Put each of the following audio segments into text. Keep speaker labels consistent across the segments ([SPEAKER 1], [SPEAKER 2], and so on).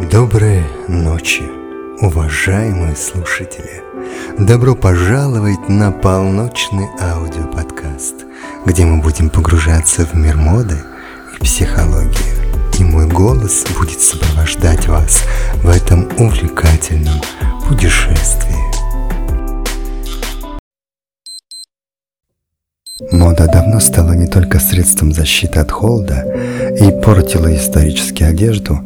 [SPEAKER 1] Доброй ночи, уважаемые слушатели! Добро пожаловать на полночный аудиоподкаст, где мы будем погружаться в мир моды и психологии. И мой голос будет сопровождать вас в этом увлекательном путешествии. Мода давно стала не только средством защиты от холода и портила исторически одежду,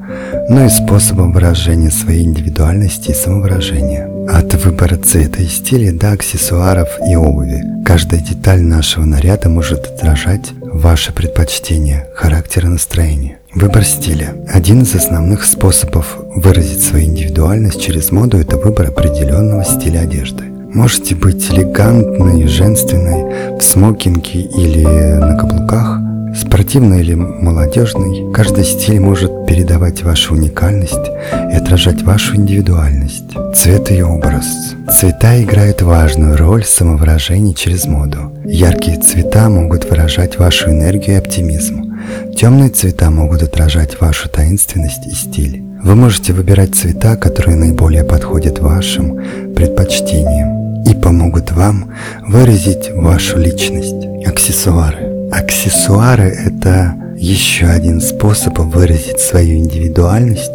[SPEAKER 1] но и способом выражения своей индивидуальности и самовыражения. От выбора цвета и стиля до аксессуаров и обуви. Каждая деталь нашего наряда может отражать ваши предпочтения, характер и настроение. Выбор стиля. Один из основных способов выразить свою индивидуальность через моду – это выбор определенного стиля одежды. Можете быть элегантной, женственной, в смокинге или на каблуках, спортивной или молодежной. Каждый стиль может передавать вашу уникальность и отражать вашу индивидуальность. Цвет и образ. Цвета играют важную роль в самовыражении через моду. Яркие цвета могут выражать вашу энергию и оптимизм. Темные цвета могут отражать вашу таинственность и стиль. Вы можете выбирать цвета, которые наиболее подходят вашим предпочтениям и помогут вам выразить вашу личность. Аксессуары. Аксессуары – это еще один способ выразить свою индивидуальность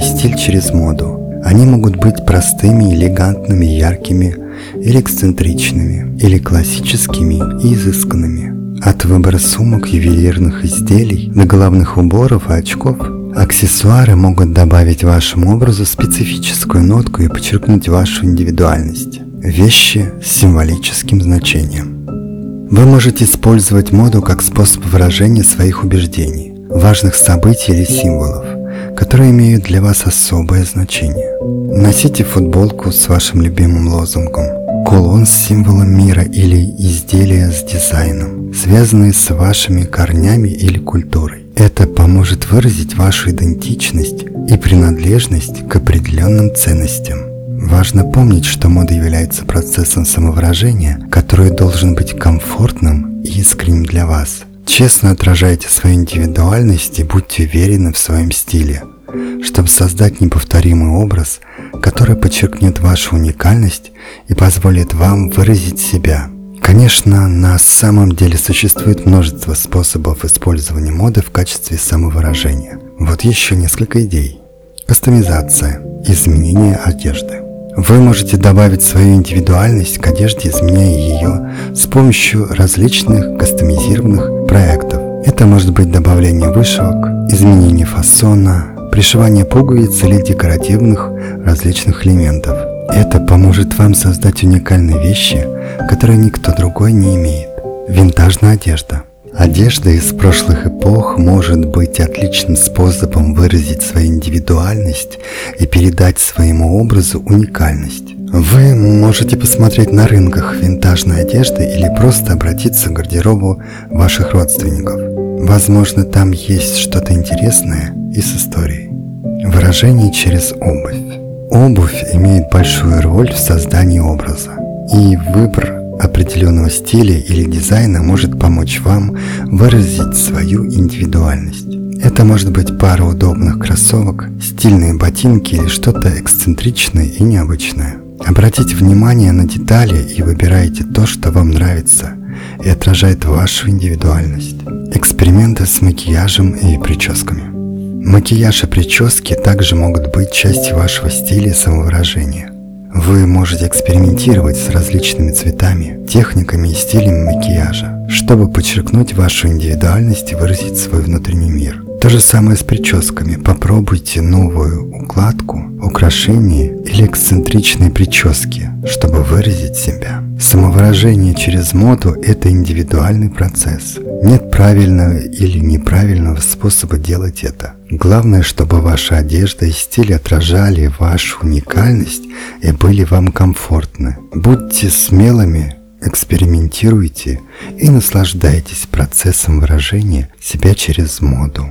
[SPEAKER 1] и стиль через моду. Они могут быть простыми, элегантными, яркими или эксцентричными, или классическими и изысканными. От выбора сумок, ювелирных изделий до головных уборов и очков Аксессуары могут добавить вашему образу специфическую нотку и подчеркнуть вашу индивидуальность. Вещи с символическим значением. Вы можете использовать моду как способ выражения своих убеждений, важных событий или символов, которые имеют для вас особое значение. Носите футболку с вашим любимым лозунгом, кулон с символом мира или изделия с дизайном, связанные с вашими корнями или культурой. Это поможет выразить вашу идентичность и принадлежность к определенным ценностям. Важно помнить, что мода является процессом самовыражения, который должен быть комфортным и искренним для вас. Честно отражайте свою индивидуальность и будьте уверены в своем стиле, чтобы создать неповторимый образ, который подчеркнет вашу уникальность и позволит вам выразить себя. Конечно, на самом деле существует множество способов использования моды в качестве самовыражения. Вот еще несколько идей. Кастомизация. Изменение одежды. Вы можете добавить свою индивидуальность к одежде, изменяя ее с помощью различных кастомизированных проектов. Это может быть добавление вышивок, изменение фасона, пришивание пуговиц или декоративных различных элементов. Это поможет вам создать уникальные вещи, которые никто другой не имеет. Винтажная одежда – Одежда из прошлых эпох может быть отличным способом выразить свою индивидуальность и передать своему образу уникальность. Вы можете посмотреть на рынках винтажной одежды или просто обратиться к гардеробу ваших родственников. Возможно, там есть что-то интересное и с историей. Выражение через обувь. Обувь имеет большую роль в создании образа, и выбор определенного стиля или дизайна может помочь вам выразить свою индивидуальность. Это может быть пара удобных кроссовок, стильные ботинки или что-то эксцентричное и необычное. Обратите внимание на детали и выбирайте то, что вам нравится и отражает вашу индивидуальность. Эксперименты с макияжем и прическами. Макияж и прически также могут быть частью вашего стиля самовыражения. Вы можете экспериментировать с различными цветами, техниками и стилями макияжа, чтобы подчеркнуть вашу индивидуальность и выразить свой внутренний мир. То же самое с прическами. Попробуйте новую укладку, украшения или эксцентричные прически, чтобы выразить себя. Самовыражение через моду – это индивидуальный процесс. Нет правильного или неправильного способа делать это. Главное, чтобы ваша одежда и стиль отражали вашу уникальность и были вам комфортны. Будьте смелыми, экспериментируйте и наслаждайтесь процессом выражения себя через моду.